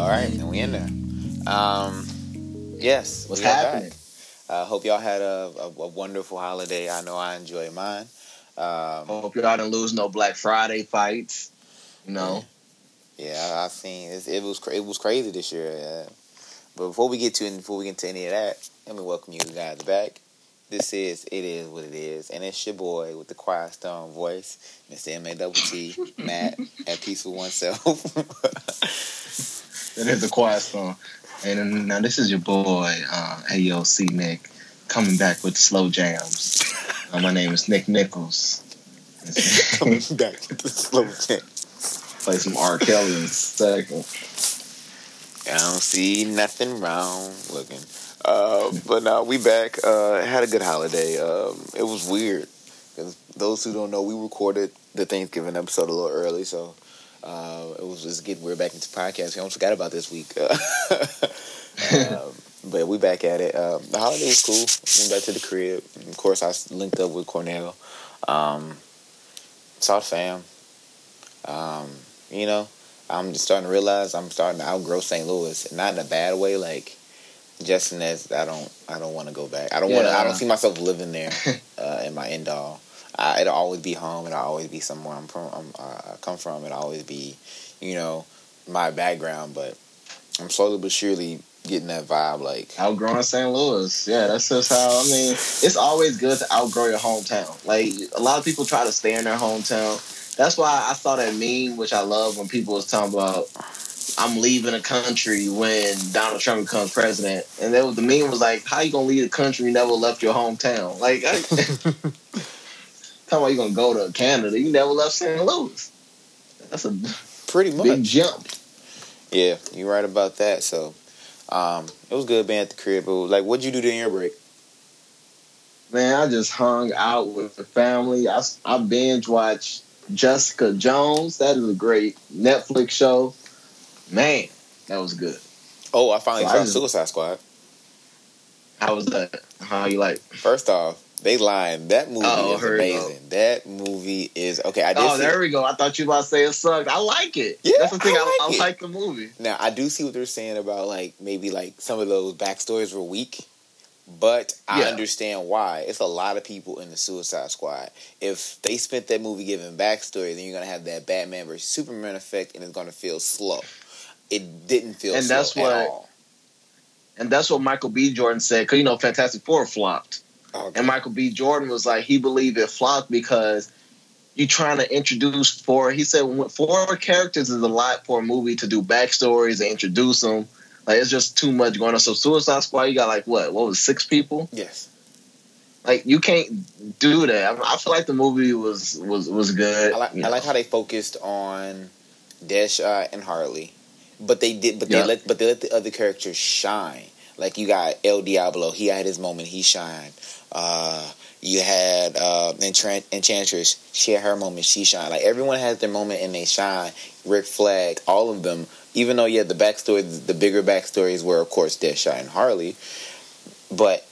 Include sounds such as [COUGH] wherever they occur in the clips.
All right, and we in there. Um, yes, What's happening? I hope y'all had a, a, a wonderful holiday. I know I enjoyed mine. Um, Hope y'all didn't lose no Black Friday fights. You know, yeah, I, have seen it, it was it was crazy this year. Yeah. But before we get to before we get to any of that, let me welcome you guys back. This is it is what it is, and it's your boy with the quiet storm voice, Mr. M A double T, Matt at peace with oneself. that [LAUGHS] is the quiet storm. And now this is your boy, uh, AOC Nick, coming back with slow jams. Uh, my name is Nick Nichols. [LAUGHS] Coming back with the slow jam. Play some R. Kelly in a second. I don't see nothing wrong looking. Uh, but now we back. Uh, had a good holiday. Um, it was weird because those who don't know, we recorded the Thanksgiving episode a little early, so uh, it was just getting we're back into podcast. I almost forgot about this week. [LAUGHS] um, but we back at it. Um, the holiday was cool. Went back to the crib. Of course, I linked up with Cornell. Um, saw the fam. Um, you know, I'm just starting to realize I'm starting to outgrow St. Louis, not in a bad way. Like, just in that I don't, I don't want to go back. I don't want to. I don't see myself living there [LAUGHS] uh, in my end all. I, it'll always be home. It'll always be somewhere I'm from. I'm, uh, I come from. It'll always be, you know, my background. But I'm slowly but surely getting that vibe. Like, Outgrowing St. Louis. Yeah, that's just how, I mean, it's always good to outgrow your hometown. Like, a lot of people try to stay in their hometown. That's why I saw that meme, which I love when people was talking about, I'm leaving the country when Donald Trump becomes president. And that was, the meme was like, how you going to leave the country you never left your hometown? Like, I, [LAUGHS] [LAUGHS] talking about you to go to Canada. You never left St. Louis. That's a pretty much. big jump. Yeah, you're right about that. So, um, it was good being at the crib. But like, what'd you do during your break? Man, I just hung out with the family. I, I binge watched Jessica Jones. That is a great Netflix show. Man, that was good. Oh, I finally So I just- Suicide Squad. How was that? How you like? First off, they lying. That movie Oh, is here we go. amazing. That movie is okay. I did Oh, there we go. I thought you were about to say it sucked. I like it. Yeah, That's the thing. I I, like I it. like the movie. Now I do see what they're saying about like maybe like some of those backstories were weak, but I Yeah. understand why. It's a lot of people in the Suicide Squad. If they spent that movie giving backstory, then you're gonna have that Batman versus Superman effect, and it's gonna feel slow. It didn't feel And slow that's at what- all. And that's what Michael B. Jordan said. Because, you know, Fantastic Four flopped. Okay. And Michael B. Jordan was like, he believed it flopped because you're trying to introduce four. He said four characters is a lot for a movie to do backstories and introduce them. Like it's just too much going on. So Suicide Squad, you got like what? What was it, six people? yes. Like you can't do that. I, I feel like the movie was was was good. I like I like how they focused on Deadshot and Harley, but they did but Yeah. they let but they let the other characters shine. Like you got El Diablo, he had his moment, he shined. Uh, you had uh, Enchant- Enchantress, she had her moment, she shined. Like everyone has their moment and they shine. Rick Flag, all of them. Even though yeah, the backstory, the bigger backstories were of course Deadshot and Harley, but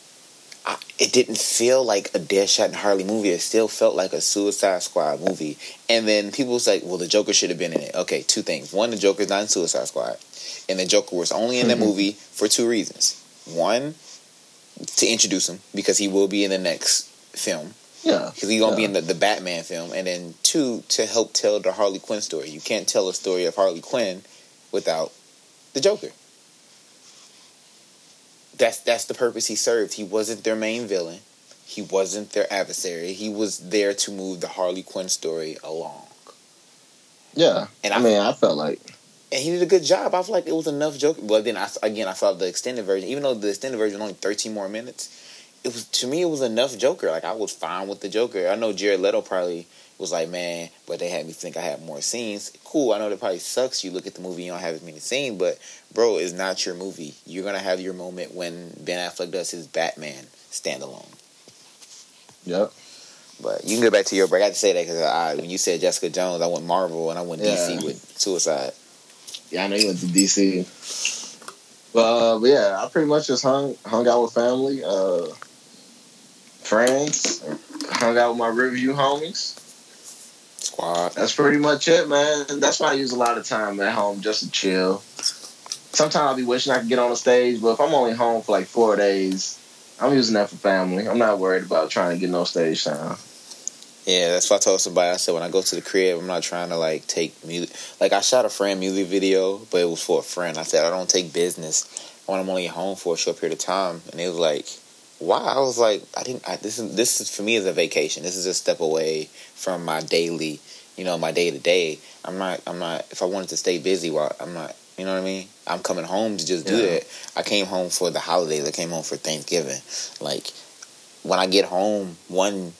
I, it didn't feel like a Deadshot and Harley movie. It still felt like a Suicide Squad movie. And then people was like, "Well, the Joker should have been in it." Okay, two things: one, the Joker's not in Suicide Squad, and the Joker was only in the Mhm. movie for two reasons: one, to introduce him because he will be in the next film yeah. because he's gonna be in the, the Batman film, and then two, to help tell the Harley Quinn story. You can't tell a story of Harley Quinn without the Joker. That's that's the purpose he served. He wasn't their main villain. He wasn't their adversary. He was there to move the Harley Quinn story along. Yeah. And I I- mean, I felt like And he did a good job. I feel like it was enough Joker. But then I again I saw the extended version. Even though the extended version only thirteen more minutes, it was to me it was enough Joker. Like I was fine with the Joker. I know Jared Leto probably was like, man, but they had me think I had more scenes. Cool, I know that probably sucks. You look at the movie, you don't have as many scenes, but bro, it's not your movie. You're gonna have your moment when Ben Affleck does his Batman standalone. Yep. But you can go back to your break. I had to say that because when you said Jessica Jones, I went Marvel and I went Yeah. DC with Suicide. Yeah, I know you went to DC. But, uh, but yeah, I pretty much just hung hung out with family, uh, friends, hung out with my review homies. Squad. That's pretty much it, man. That's why I use a lot of time at home just to chill. Sometimes I'll be wishing I could get on the stage, but if I'm only home for like four days, I'm using that for family. I'm not worried about trying to get no stage time. Yeah, that's what I told somebody. I said when I go to the crib, I'm not trying to like take music. Like I shot a friend music video, but it was for a friend. I said I don't take business when I'm only home for a short period of time. And it was like, why? I was like, I didn't. I, this is this is for me is a vacation. This is a step away from my daily, you know, my day to day. I'm not. I'm not. If I wanted to stay busy, while I'm not. You know what I mean? I'm coming home to just do Yeah. that. I came home for the holidays. I came home for Thanksgiving. Like when I get home, one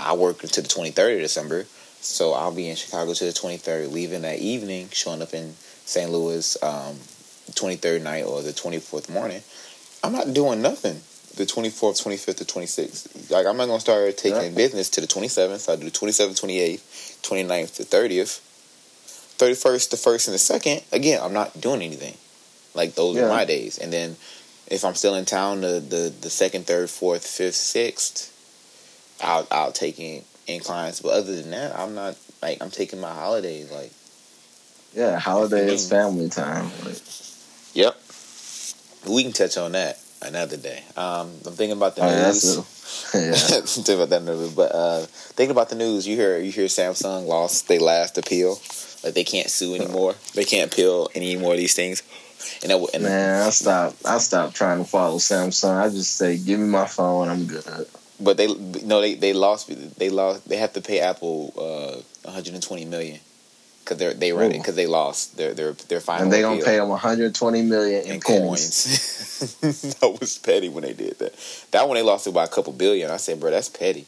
I work until the 23rd of December, so I'll be in Chicago to the 23rd, leaving that evening, showing up in St. Louis um, 23rd night or the 24th morning. I'm not doing nothing the 24th, 25th, to 26th. Like, I'm not going to start taking Yeah. business to the 27th. So I do the 27th, 28th, 29th, to 30th. 31st, the 1st, and the 2nd. Again, I'm not doing anything. Like, those Yeah. are my days. And then if I'm still in town, the, the, the 2nd, 3rd, 4th, 5th, 6th, I'll I'll take in, in clients. But other than that, I'm not like I'm taking my holidays. Like, Yeah, holiday is Mhm. family time. Like, yep, we can touch on that another day. Um, I'm thinking about the oh, news. a, [LAUGHS] yeah. [LAUGHS] thinking about that another, but uh, thinking about the news. You hear you hear Samsung lost their last appeal. Like they can't sue anymore. They can't appeal any more of these things. And that, and Man, I stop. I stop trying to follow Samsung. I just say, give me my phone. I'm good. But they no they they lost they lost they have to pay Apple uh 120 million because they're they run because they lost their their their final And they gonna pay them 120 million in, in coins. coins. [LAUGHS] that was petty when they did that. That one they lost it by a couple billion. I said, bro, that's petty.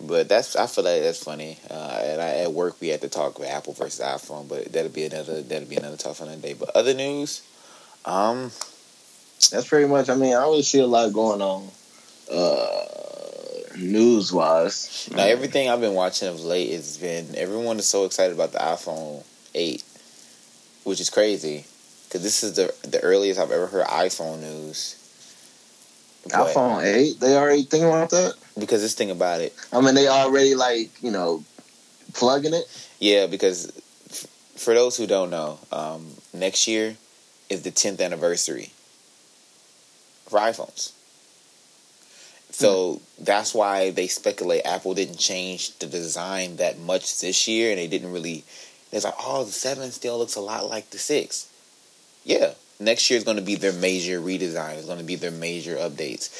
But that's I feel like that's funny. Uh, and I, at work we had to talk about Apple versus iPhone, but that'll be another that'll be another tough another day. But other news, um, That's pretty much. I mean, I always see a lot going on, uh, news wise. now everything I've been watching of late has been everyone is so excited about the iPhone eight, which is crazy because this is the the earliest I've ever heard iPhone news. But- iPhone 8, they already thinking about that. because this thing about it. I mean, they already like you know plugging it. Yeah, because f- for those who don't know, um, next year is the 10th anniversary for iPhones. So mm-hmm. that's why they speculate Apple didn't change the design that much this year, and they didn't really. It's like, oh, the seven still looks a lot like the six. Yeah, next year is going to be their major redesign. It's going to be their major updates.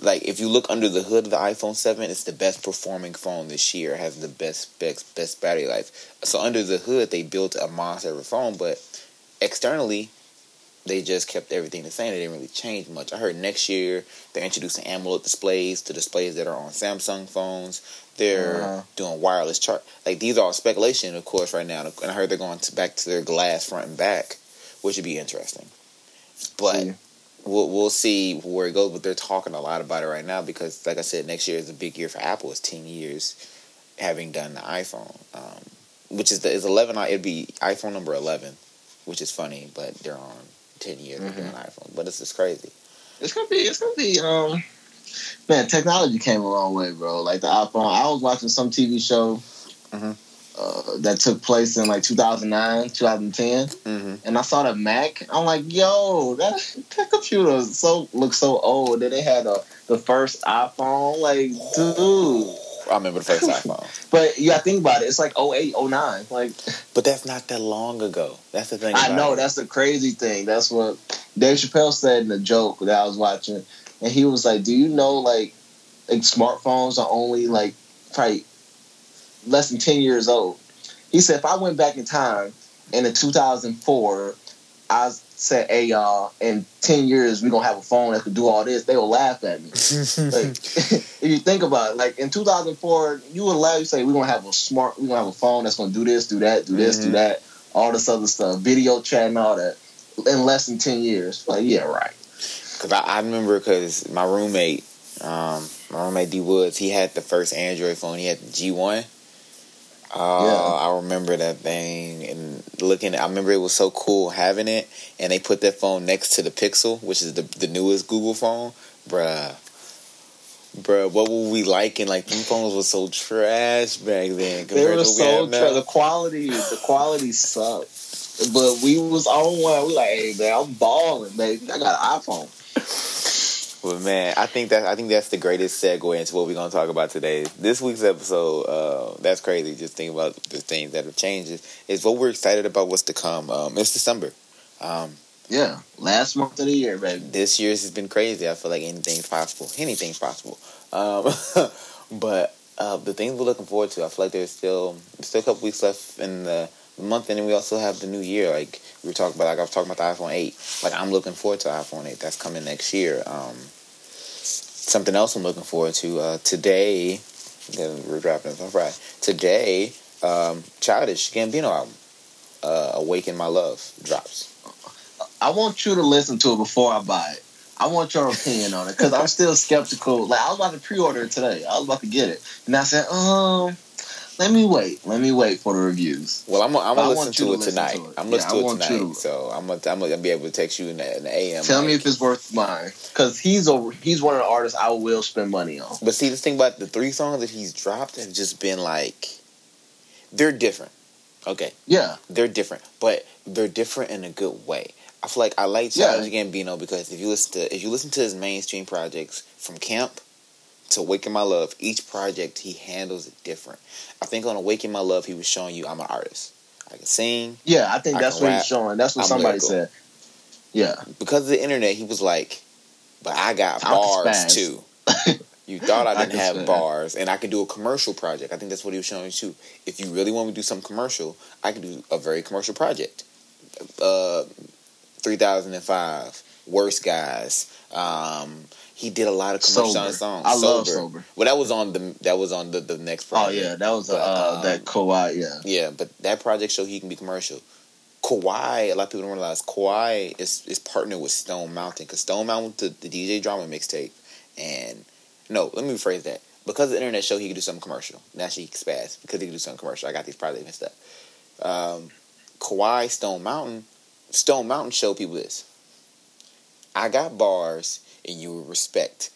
Like if you look under the hood of the iPhone Seven, it's the best performing phone this year. It has the best specs, best battery life. So under the hood, they built a monster of a phone, but externally, they just kept everything the same. They didn't really change much. I heard next year they're introducing AMOLED displays to displays that are on Samsung phones. They're Uh-huh. doing wireless chart. Like these are all speculation, of course, right now. And I heard they're going to back to their glass front and back, which would be interesting. But See. we'll we'll see where it goes. But they're talking a lot about it right now because, like I said, next year is a big year for Apple. It's ten years having done the iPhone, um, which is the is eleven. It'd be iPhone number eleven, which is funny, but they're on ten years of Mhm. doing iPhone. But it's just crazy. It's gonna be. It's gonna be. Um, man, technology came a long way, bro. Like the iPhone. I was watching some TV show Mhm. uh, that took place in like 2009, 2010, Mm-hmm. and I saw the Mac. I'm like, yo, that that computer so looks so old. Then they had a, the first iPhone. Like, dude. I remember the first iPhone, [LAUGHS] But you gotta think about it. It's like 08, 09. Like, but that's not that long ago. That's the thing. I know it. that's the crazy thing. That's what Dave Chappelle said in a joke that I was watching, and he was like, "Do you know like, like smartphones are only like probably less than ten years old?" He said, "If I went back in time in 2004, I said, "Hey y'all, in ten years we gonna have a phone that could do all this," they will laugh at me. [LAUGHS] like, [LAUGHS] if you think about it, like in 2004, you would laugh. You say, "We're gonna have a smart, we're gonna have a phone that's gonna do this, do that, do this, Mhm. do that, all this other stuff, video chat and all that." In less than ten years, like yeah, right. Cause I, I remember because my roommate, um, my roommate D Woods, he had the first Android phone. He had the G one. Uh, Yeah. I remember that thing and looking. I remember it was so cool having it, and they put that phone next to the Pixel, which is the the newest Google phone, bruh. Bruh, what were we liking? Like, these phones were so trash back then. They were we so have now. tra- the quality, the quality sucked. But we was on one. We like, hey man, I'm balling, baby. I got an iPhone. But man, I think that I think that's the greatest segue into what we're gonna talk about today. This week's episode, uh, that's crazy. Just think about the things that have changed. Is what we're excited about. What's to come? Um, it's December. Um, Yeah, last month of the year, baby. this year's has been crazy. I feel like anything's possible. Anything's possible. Um, [LAUGHS] but uh, the things we're looking forward to, I feel like there's still there's still a couple weeks left in the month, and then we also have the new year. Like we were talking about, like I was talking about the iPhone eight. Like I'm looking forward to iPhone eight. That's coming next year. Um, something else I'm looking forward to uh, today. We're dropping this on Friday. Today, um, Childish Gambino album, uh, "Awaken My Love" drops. I want you to listen to it before I buy it. I want your opinion on it because I'm still skeptical. Like I was about to pre-order it today. I was about to get it, and I said, um, let me wait. Let me wait for the reviews. Well, I'm, I'm gonna want listen to it listen tonight. to it. I'm Yeah, listening I to it tonight, to- so I'm gonna, I'm gonna be able to text you in the, in the AM. Tell me if it's worth mine because he's a he's one of the artists I will spend money on. But see, this thing about the three songs that he's dropped have just been like, they're different. Okay, Yeah, they're different, but they're different in a good way. I feel like I like Yeah. Childish Gambino because if you listen to if you listen to his mainstream projects from Camp to Awaken My Love, each project he handles it different. I think on Awaken My Love, he was showing you I'm an artist. I can sing. yeah. I think I that's what rap. he's showing. That's what I'm somebody lyrical. said. Yeah, because of the internet, he was like, "But I got I can bars spaz." too." [LAUGHS] You thought I I didn't can have bars, and I could do a commercial project. I think that's what he was showing you too. If you really want me to do some commercial, I can do a very commercial project. Uh, three thousand and five, worst guys. Um, he did a lot of commercial sober. songs. I love sober. Well, that was on the that was on the the next Oh project. yeah, that was uh, But, uh, um, that Kauai. Yeah, Yeah, but that project show he can be commercial. Kauai, a lot of people don't realize Kauai is is partnered with Stone Mountain because Stone Mountain did the DJ drama mixtape, and no, let me rephrase that. Because of the internet show, he could do something commercial. Naturally, he can spaz because he could do something commercial. I got these projects and up. Um, Kauai, Stone Mountain, Stone Mountain showed people this. I got bars, and you will respect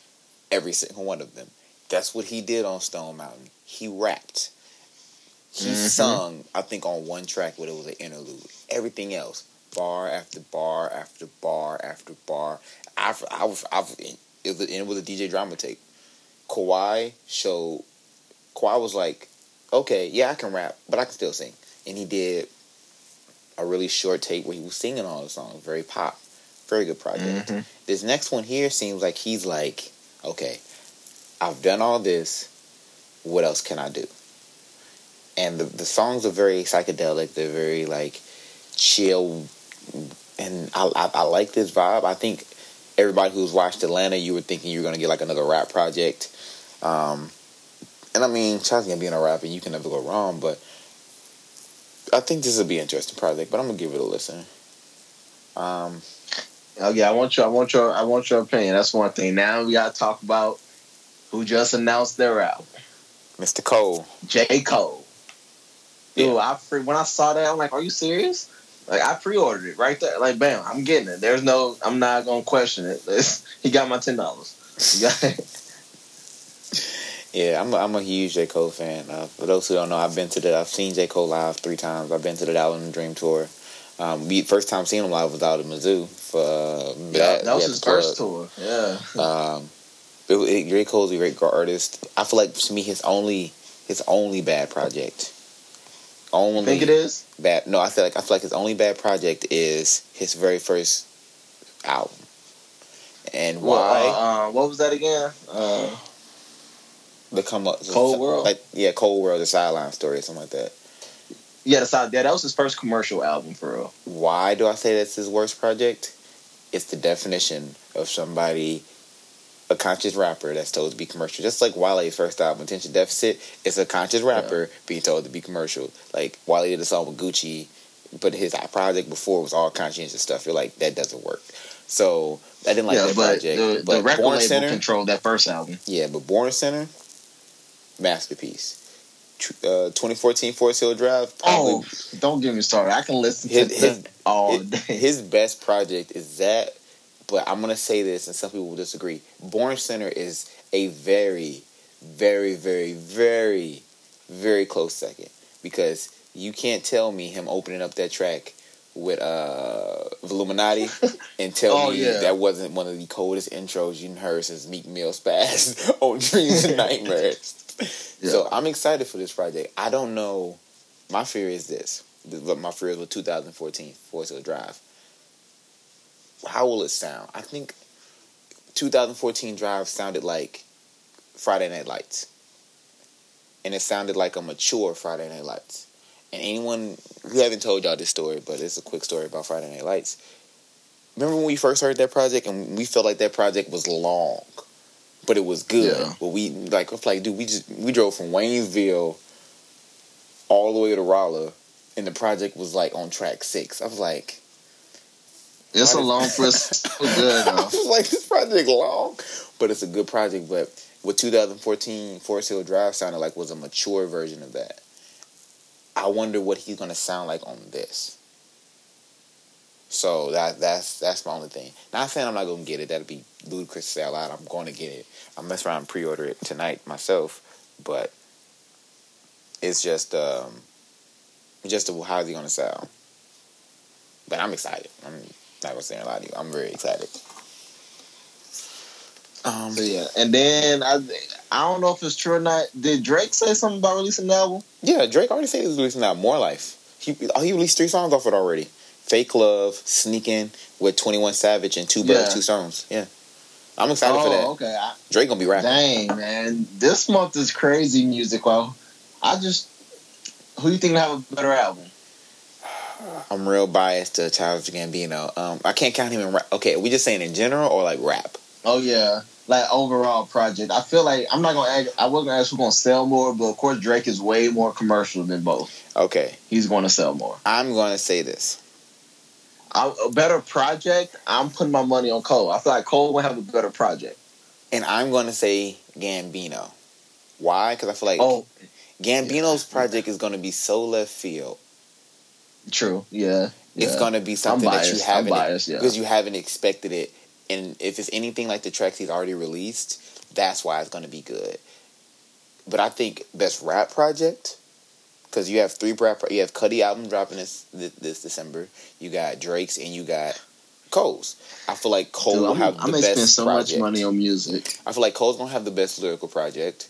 every single one of them. That's what he did on Stone Mountain. He rapped. He Mhm. sung, I think, on one track, but it was an interlude. Everything else, bar after bar after bar after bar. I, I, was- I, it was, it was a DJ drama tape. Kauai showed, Kauai was like, okay, yeah, I can rap, but I can still sing. And he did a really short tape where he was singing all the songs, very pop, very good project. Mhm. This next one here seems like he's like, okay, I've done all this. What else can I do? And the the songs are very psychedelic. They're very like chill, and I I, I like this vibe. I think everybody who's watched Atlanta, you were thinking you were gonna get like another rap project. Um, and I mean, Child's gonna be in a rap, and you can never go wrong. But I think this will be an interesting project. But I'm gonna give it a listen. Um, Oh yeah, I want your, I want your, I want your opinion. That's one thing. Now we gotta talk about who just announced their album, Mr. Cole. J Cole. Dude, Yeah. I pre- when I saw that, I'm like, are you serious? Like I pre-ordered it right there. Like bam, I'm getting it. There's no, I'm not gonna question it. It's- he got my ten dollars. [LAUGHS] Yeah, I'm a, I'm a huge J Cole fan. Uh, for those who don't know, I've been to the I've seen J Cole live three times. I've been to the Album Dream tour. Um, we first time seeing him live was out at Mizzou for uh, yeah, that was his first tour. Yeah. [LAUGHS] Um, it, it, J Cole's a great artist. I feel like to me his only his only bad project. Only Think it is? bad. No, I feel like I feel like his only bad project is his very first album. And why? uh, uh, what was that again? Uh, the come up Cole World? like yeah, Cole World, the sideline story, or something like that. Yeah. Yeah, that was his first commercial album for real. Why do I say that's his worst project? It's the definition of somebody, a conscious rapper that's told to be commercial. Just like Wale's first album, Attention Deficit, it's a conscious rapper being told to be commercial. Like Wale did a song with Gucci, but his project before was all conscientious stuff. You're like, that doesn't work. So I didn't like yeah, that project. the, but the record Born label Center, controlled that first album. yeah, but Born Sinner, masterpiece. Uh, 2014 Forest Hill Drive. probably Oh, don't get me started. I can listen His- to his- all His- day. [LAUGHS] His best project is that, but I'm gonna say this, and some people will disagree. Born Sinner is a very, very, very, very, very close second because you can't tell me him opening up that track with uh Illuminati [LAUGHS] and tell Oh, me yeah. that wasn't one of the coldest intros you've heard since Meek Mill Spaz [LAUGHS] on Dreams and Nightmares. [LAUGHS] So I'm excited for this project. I don't know. My fear is this. But my fear is with 2014 Forest Hill Drive. How will it sound? I think 2014 Drive sounded like Friday Night Lights, and it sounded like a mature Friday Night Lights. And anyone we haven't told y'all this story, but it's a quick story about Friday Night Lights. Remember when we first heard that project, and we felt like that project was long, but it was good. Yeah. But we like, it's like, dude, we just we drove from Waynesville all the way to Rolla, and the project was like on track six. I was like, It's a long [LAUGHS] it's so good [LAUGHS] I was like, this project long, but it's a good project. But what 2014 Forest Hill Drive sounded like was a mature version of that. I wonder what he's gonna sound like on this. So that that's that's my only thing. Not saying I'm not gonna get it. That'd be ludicrous to say out loud. I'm going to get it. I'm mess around and pre-order it tonight myself. But it's just um, just how's he gonna sound. But I'm excited. I'm not gonna say a lot to you. I'm very excited. Um, So yeah, and then I I don't know if it's true or not. Did Drake say something about releasing the album? yeah, Drake already said he's releasing out More Life. He oh, he released three songs off it already. Fake Love, Sneaking with Twenty One Savage, and Two Birds, Yeah. Two Stones. Yeah, I'm excited for that. oh, okay. I, Drake gonna be rapping. dang man, this month is crazy music. Well, I just who you think will have a better album? I'm real biased to Childish Gambino. Um, I can't count him in rap. Okay, are we just saying in general or like rap? Oh yeah, like overall project. I feel like I'm not gonna. Ask, I wasn't gonna ask who's gonna sell more, but of course Drake is way more commercial than both. Okay, He's going to sell more. I'm gonna say this. I, a better project. I'm putting my money on Cole. I feel like Cole will have a better project. And I'm gonna say Gambino. Why? Because I feel like Oh, Gambino's project is gonna be so left field. true. Yeah, It's yeah. gonna be something that you. Haven't biased, yeah. because you haven't expected it. And if it's anything like the tracks he's already released, that's why it's gonna be good. But I think best rap project because you have three rap. You have Cudi album dropping this, this this December. You got Drake's and you got Cole's. I feel like Cole Dude, will I'm, have I the best so project. much money on music. I feel like Cole's gonna have the best lyrical project.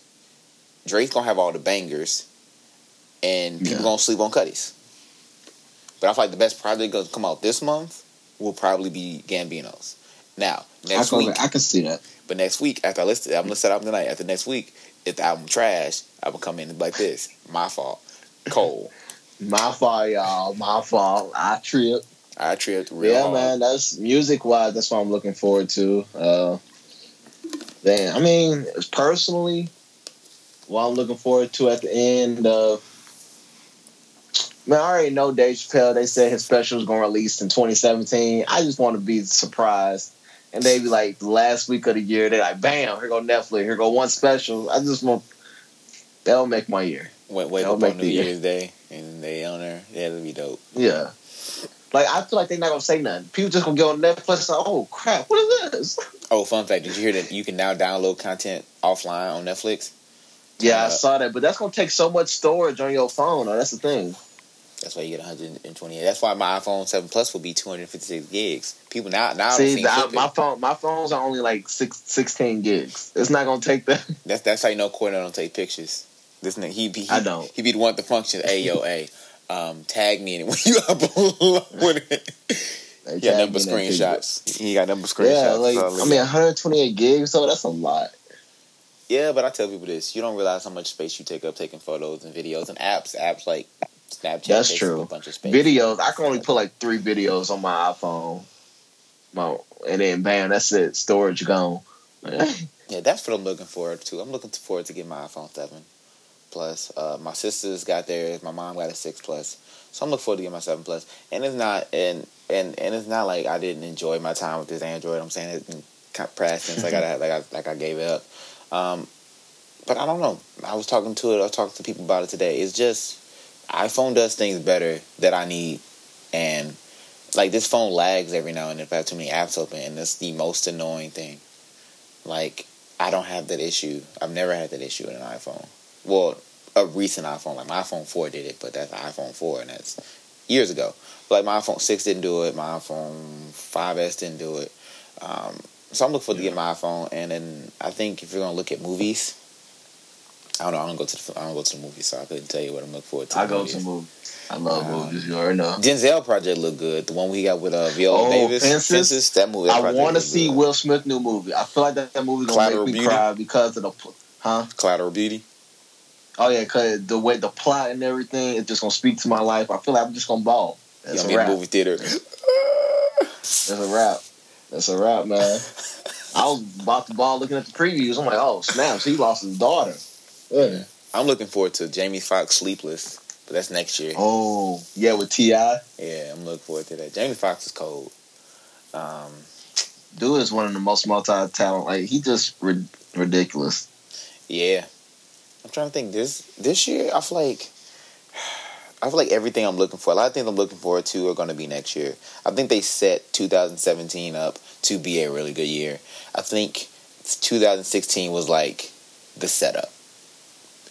Drake's gonna have all the bangers, and people Yeah. gonna sleep on Cudi's. But I feel like the best project gonna come out this month will probably be Gambino's. Now next I week, can, I can see that. but next week after I listen, I'm gonna set up tonight. After next week, if the album trash, I will come in like this. My fault. Cole, My fault, y'all. My fault. I trip. I tripped real yeah, hard. man. That's music wise. That's what I'm looking forward to. Uh, then I mean, personally, what I'm looking forward to at the end of. Man, I already know Dave Chappelle. They said his special was going to release in 2017. I just want to be surprised, and they be like the last week of the year. They're like, "Bam! Here go Netflix. Here go one special." I just want that'll make my year. Wake, wake That'll up on New the. Year's Day and they on there. Yeah, that'd be dope. Yeah. Like I feel like they're not gonna say nothing. People just gonna get on Netflix. And, oh crap! What is this? [LAUGHS] Oh, fun fact! Did you hear that you can now download content offline on Netflix? Yeah, I Uh, saw that, but that's gonna take so much storage on your phone. Though. That's the thing. That's why you get 128. That's why my iPhone 7 Plus will be 256 gigs. People now now See, see the, I- my phone, my phones are only like six, 16 gigs. It's not gonna take that. That's that's how you know Cornell don't take pictures. This nigga, he be he, I don't. he be the one with the function. Hey yo, hey, um, tag me in it when you upload [LAUGHS] it. They He number me in that screenshots. He got number screenshots. Yeah, like So, I mean, 128 gigs, so that's a lot. yeah, but I tell people this: you don't realize how much space you take up taking photos and videos and apps. Apps like Snapchat. That's true. A bunch of space. Videos. I can only put like three videos on my iPhone. My, and then bam, that's it. Storage gone. [LAUGHS] Yeah, that's what I'm looking forward to. I'm looking forward to getting my iPhone seven plus. Uh, my sisters got theirs. My mom got a six plus. So I'm looking forward to getting my seven plus. And it's not and and and it's not like I didn't enjoy my time with this Android. I'm saying it in past tense, like I [LAUGHS] like I like I gave it up. Um, but I don't know. I was talking to it. I was talking to people about it today. It's just iPhone does things better that I need, and like this phone lags every now and then if I have too many apps open, and that's the most annoying thing. Like I don't have that issue. I've never had that issue with an iPhone. Well, a recent iPhone, like my iPhone four did it, but that's iPhone four, and that's years ago. But like my iPhone six didn't do it. My iPhone 5S didn't do it. Um, so I'm looking forward to getting my iPhone, and then I think if you're gonna look at movies, I don't know. I don't go to the I don't go to the movies, so I couldn't tell you what I'm looking forward to. I go movies. to movies. I love Um, movies. You already know. Denzel project looked good. The one we got with uh, Viola Oh, Davis, Fences? That movie. That I want to see good. Will Smith new movie. I feel like that, that movie gonna Collateral make me Beauty? cry because of the, huh? Collateral Beauty. Oh yeah, cause the way the plot and everything, it's just gonna speak to my life. I feel like I'm just gonna ball. That's you a in wrap. movie theater. That's a wrap. That's a wrap, man. I was about to ball looking at the previews. I'm like, oh snaps, he lost his daughter. Yeah. I'm looking forward to Jamie Foxx Sleepless, but that's next year. Oh yeah, with T.I., Yeah, I'm looking forward to that. Jamie Foxx is cold. Um, dude is one of the most multi talent. Like he just ri- ridiculous. yeah, I'm trying to think. This this year, I feel like [SIGHS] I feel like everything I'm looking for. A lot of things I'm looking forward to are going to be next year. I think they set 2017 up to be a really good year. I think 2016 was like the setup.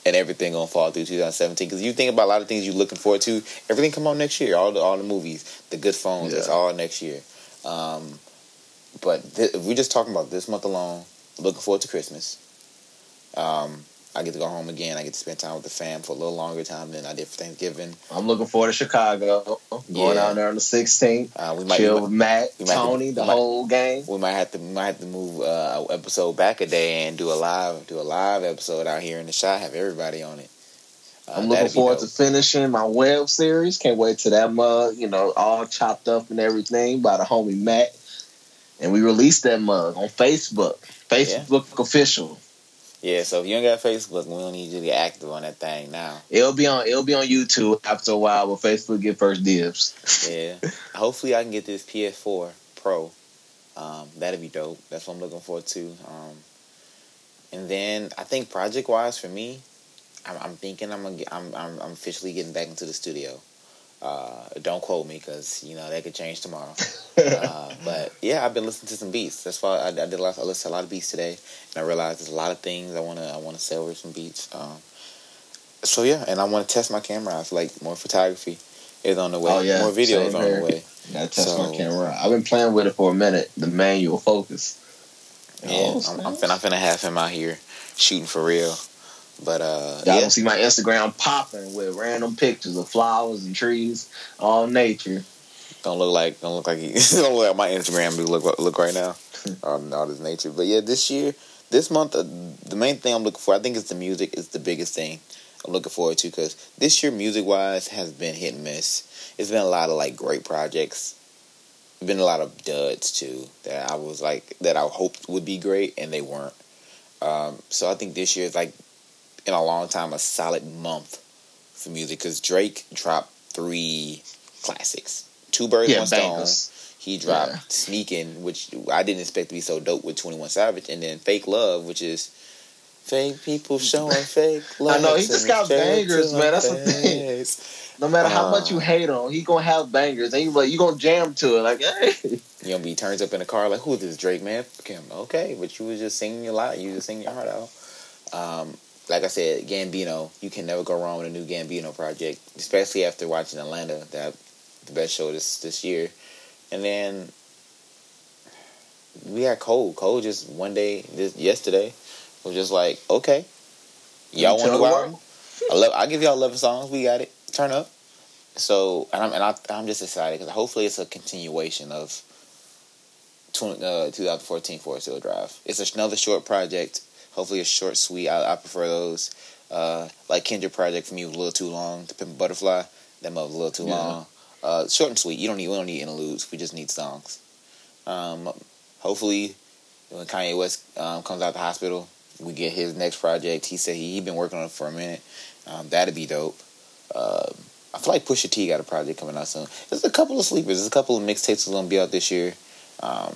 And everything gonna fall through 2017 because you think about a lot of things you're looking forward to. Everything come out next year. All the all the movies, the good phones, it's all next year. Um, but th- we're just talking about this month alone. Looking forward to Christmas. Um, I get to go home again. I get to spend time with the fam for a little longer time than I did for Thanksgiving. I'm looking forward to Chicago. Going Yeah. down there on the 16th. Uh, we might Chill with Matt, have to- Tony, the whole gang. we might have to we might have to move uh, a episode back a day and do a live do a live episode out here in the shot. Have everybody on it. Uh, I'm looking forward dope. to finishing my web series. Can't wait to that mug, you know, all chopped up and everything by the homie Matt. And we released that mug on Facebook. Facebook official. Yeah, so if you ain't got Facebook, we don't need you to get active on that thing now. It'll be on it'll be on YouTube after a while, but Facebook get first dibs. Yeah. [LAUGHS] Hopefully I can get this PS4 Pro. Um, that'd be dope. That's what I'm looking forward to. Um, and then I think project wise for me, I'm, I'm thinking I'm gonna get, I'm, I'm I'm officially getting back into the studio. Uh, don't quote me because you know that could change tomorrow. [LAUGHS] uh, but yeah, I've been listening to some beats. That's why I, I did a lot. I listened to a lot of beats today, and I realized there's a lot of things I wanna I wanna say over some beats. Um, so yeah, and I want to test my camera. I feel like more photography is on the way. Oh, yeah, more videos same on here. the way. Gotta test So- my camera. I've been playing with it for a minute. The manual focus. Yeah, Oh, I'm, I'm finna, I'm finna have him out here shooting for real. But uh, Y'all yeah, gonna see my Instagram popping with random pictures of flowers and trees, all nature. don't look like don't look like he, [LAUGHS] don't look like my Instagram do look look right now. [LAUGHS] um, all this nature, but yeah, this year, this month, uh, the main thing I'm looking for, I think, is the music is the biggest thing I'm looking forward to because this year, music wise, has been hit and miss. It's been a lot of like great projects. Been a lot of duds too that I was like that I hoped would be great and they weren't. Um, so I think this year is like in a long time a solid month for music because Drake dropped three classics, Two Birds Yeah, One Stone. He dropped Yeah. Sneaking, which I didn't expect to be so dope with Twenty One Savage, and then Fake Love, which is fake people showing [LAUGHS] fake love. I know, he just got bangers, man. That's the thing. No matter how much you Uh. hate him, he gonna have bangers, and you like you gonna jam to it. Like, hey, You know, he turns up in the car like, "Who is this Drake man?" Him. Okay, but you was just singing a lot. You just singing your heart out. Um, like I said, Gambino, you can never go wrong with a new Gambino project, especially after watching Atlanta, that the best show this this year. And then we had Cole. Cole just one day, this yesterday, was just like, okay, y'all want to go album? I love. I give y'all eleven songs. We got it. Turn up. So and I'm and I, I'm just excited because hopefully it's a continuation of 20, uh, 2014 Forest Hill Drive. It's another short project. Hopefully it's short, sweet. I, I prefer those. Uh, like Kendrick project for me was a little too long. To Pimp a Butterfly. That mother's a little too Yeah. long. Uh, short and sweet. You don't need. We don't need interludes. We just need songs. Um, hopefully, when Kanye West um, comes out the hospital, we get his next project. He said he he been working on it for a minute. Um, that'd be dope. Um I feel like Pusha T got a project coming out soon. There's a couple of sleepers. There's a couple of mixtapes that's gonna be out this year. Um,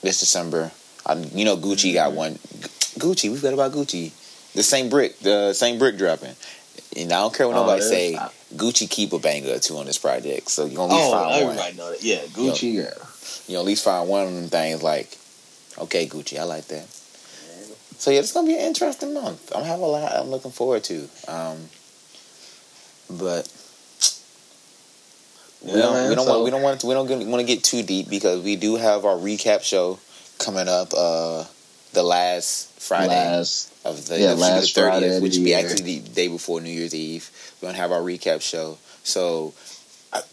this December. I, you know, Gucci got one. Gu- Gucci, we forgot about Gucci. The same brick, the same brick dropping. And I don't care what Oh, nobody say. I- Gucci keep a banger or two on this project, so you gonna at least Oh, find one. everybody know that. Yeah, Gucci. Yeah. You know, at least find one of them things like, okay, Gucci, I like that. So yeah, it's gonna be an interesting month. I'm have a lot. I'm looking forward to. Um, but we Yeah, don't. man, we don't so- want. We don't want. To, we don't want to get too deep because we do have our recap show coming up. Uh, the last Friday Last. of the, yeah, last the 30th, Friday which will be actually the day before New Year's Eve. We're gonna have our recap show. So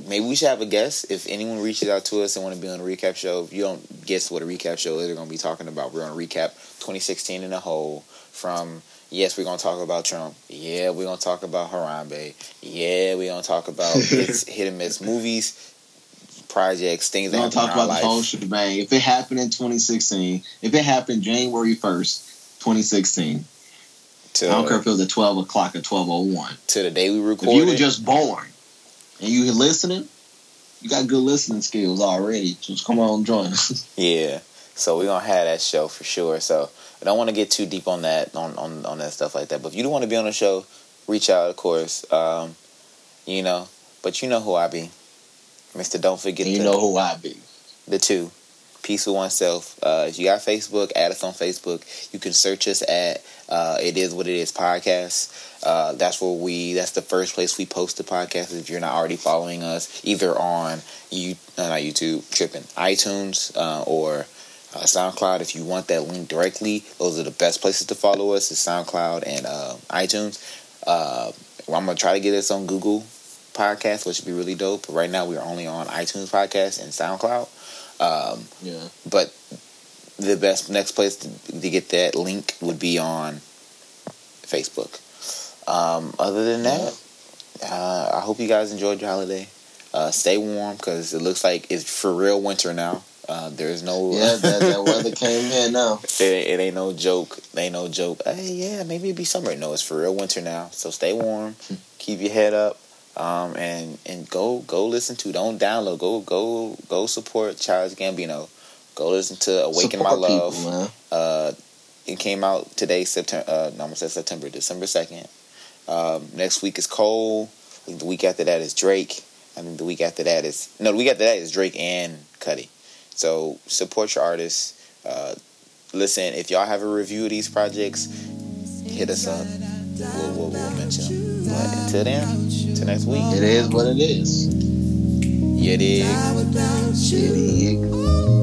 maybe we should have a guest. If anyone reaches out to us and want to be on a recap show, if you don't guess what a recap show is, we're gonna be talking about. We're gonna recap 2016 in a whole. From yes, we're gonna talk about Trump. Yeah, we're gonna talk about Harambe. Yeah, we're gonna talk about [LAUGHS] hit and miss movies, projects, things We're that happen talk about the whole life. shebang. If it happened in 2016, if it happened January 1st, 2016, To, I don't care if it was at 12 o'clock or 1201. to the day we recorded, If you were just born and you listening, you got good listening skills already. Just come on, join us. [LAUGHS] Yeah. So we're gonna have that show for sure. So I don't want to get too deep on that on, on, on that stuff like that. But if you do want to be on the show, reach out of course. Um, you know. But you know who I be. Mister Don't Forget you know who I be. the two. Peace with oneself. Uh, if you got Facebook, add us on Facebook. You can search us at uh, It Is What It Is podcast. Uh, that's where we. That's the first place we post the podcast. If you're not already following us, either on you, uh, not YouTube, tripping, iTunes uh, or uh, SoundCloud. If you want that link directly, those are the best places to follow us. Is SoundCloud and uh, iTunes. Uh, I'm gonna try to get us on Google Podcast, which would be really dope. But right now, we're only on iTunes Podcast and SoundCloud. Um, Yeah. but the best next place to, to get that link would be on Facebook. Um, other than that, uh, I hope you guys enjoyed your holiday. Uh, stay warm because it looks like it's for real winter now. Uh, there's no Yeah, that, that [LAUGHS] weather came in now. it, it ain't no joke. It ain't no joke. Hey, yeah, maybe it'd be summer. No, it's for real winter now. So stay warm. keep your head up. Um, and and go go listen to. Don't download. Go go go support Charles Gambino. Go listen to Awaken My Love. people. Uh, it came out today, September. Uh, no, I said September, December second. Um, next week is Cole. I think the week after that is Drake. I think the week after that is no. The week after that is Drake and Cudi. So support your artists. Uh, listen, if y'all have a review of these projects, hit us up. We'll, we'll, we'll mention them. But until then, until next week. It is what it is. Yeah, dig. It is.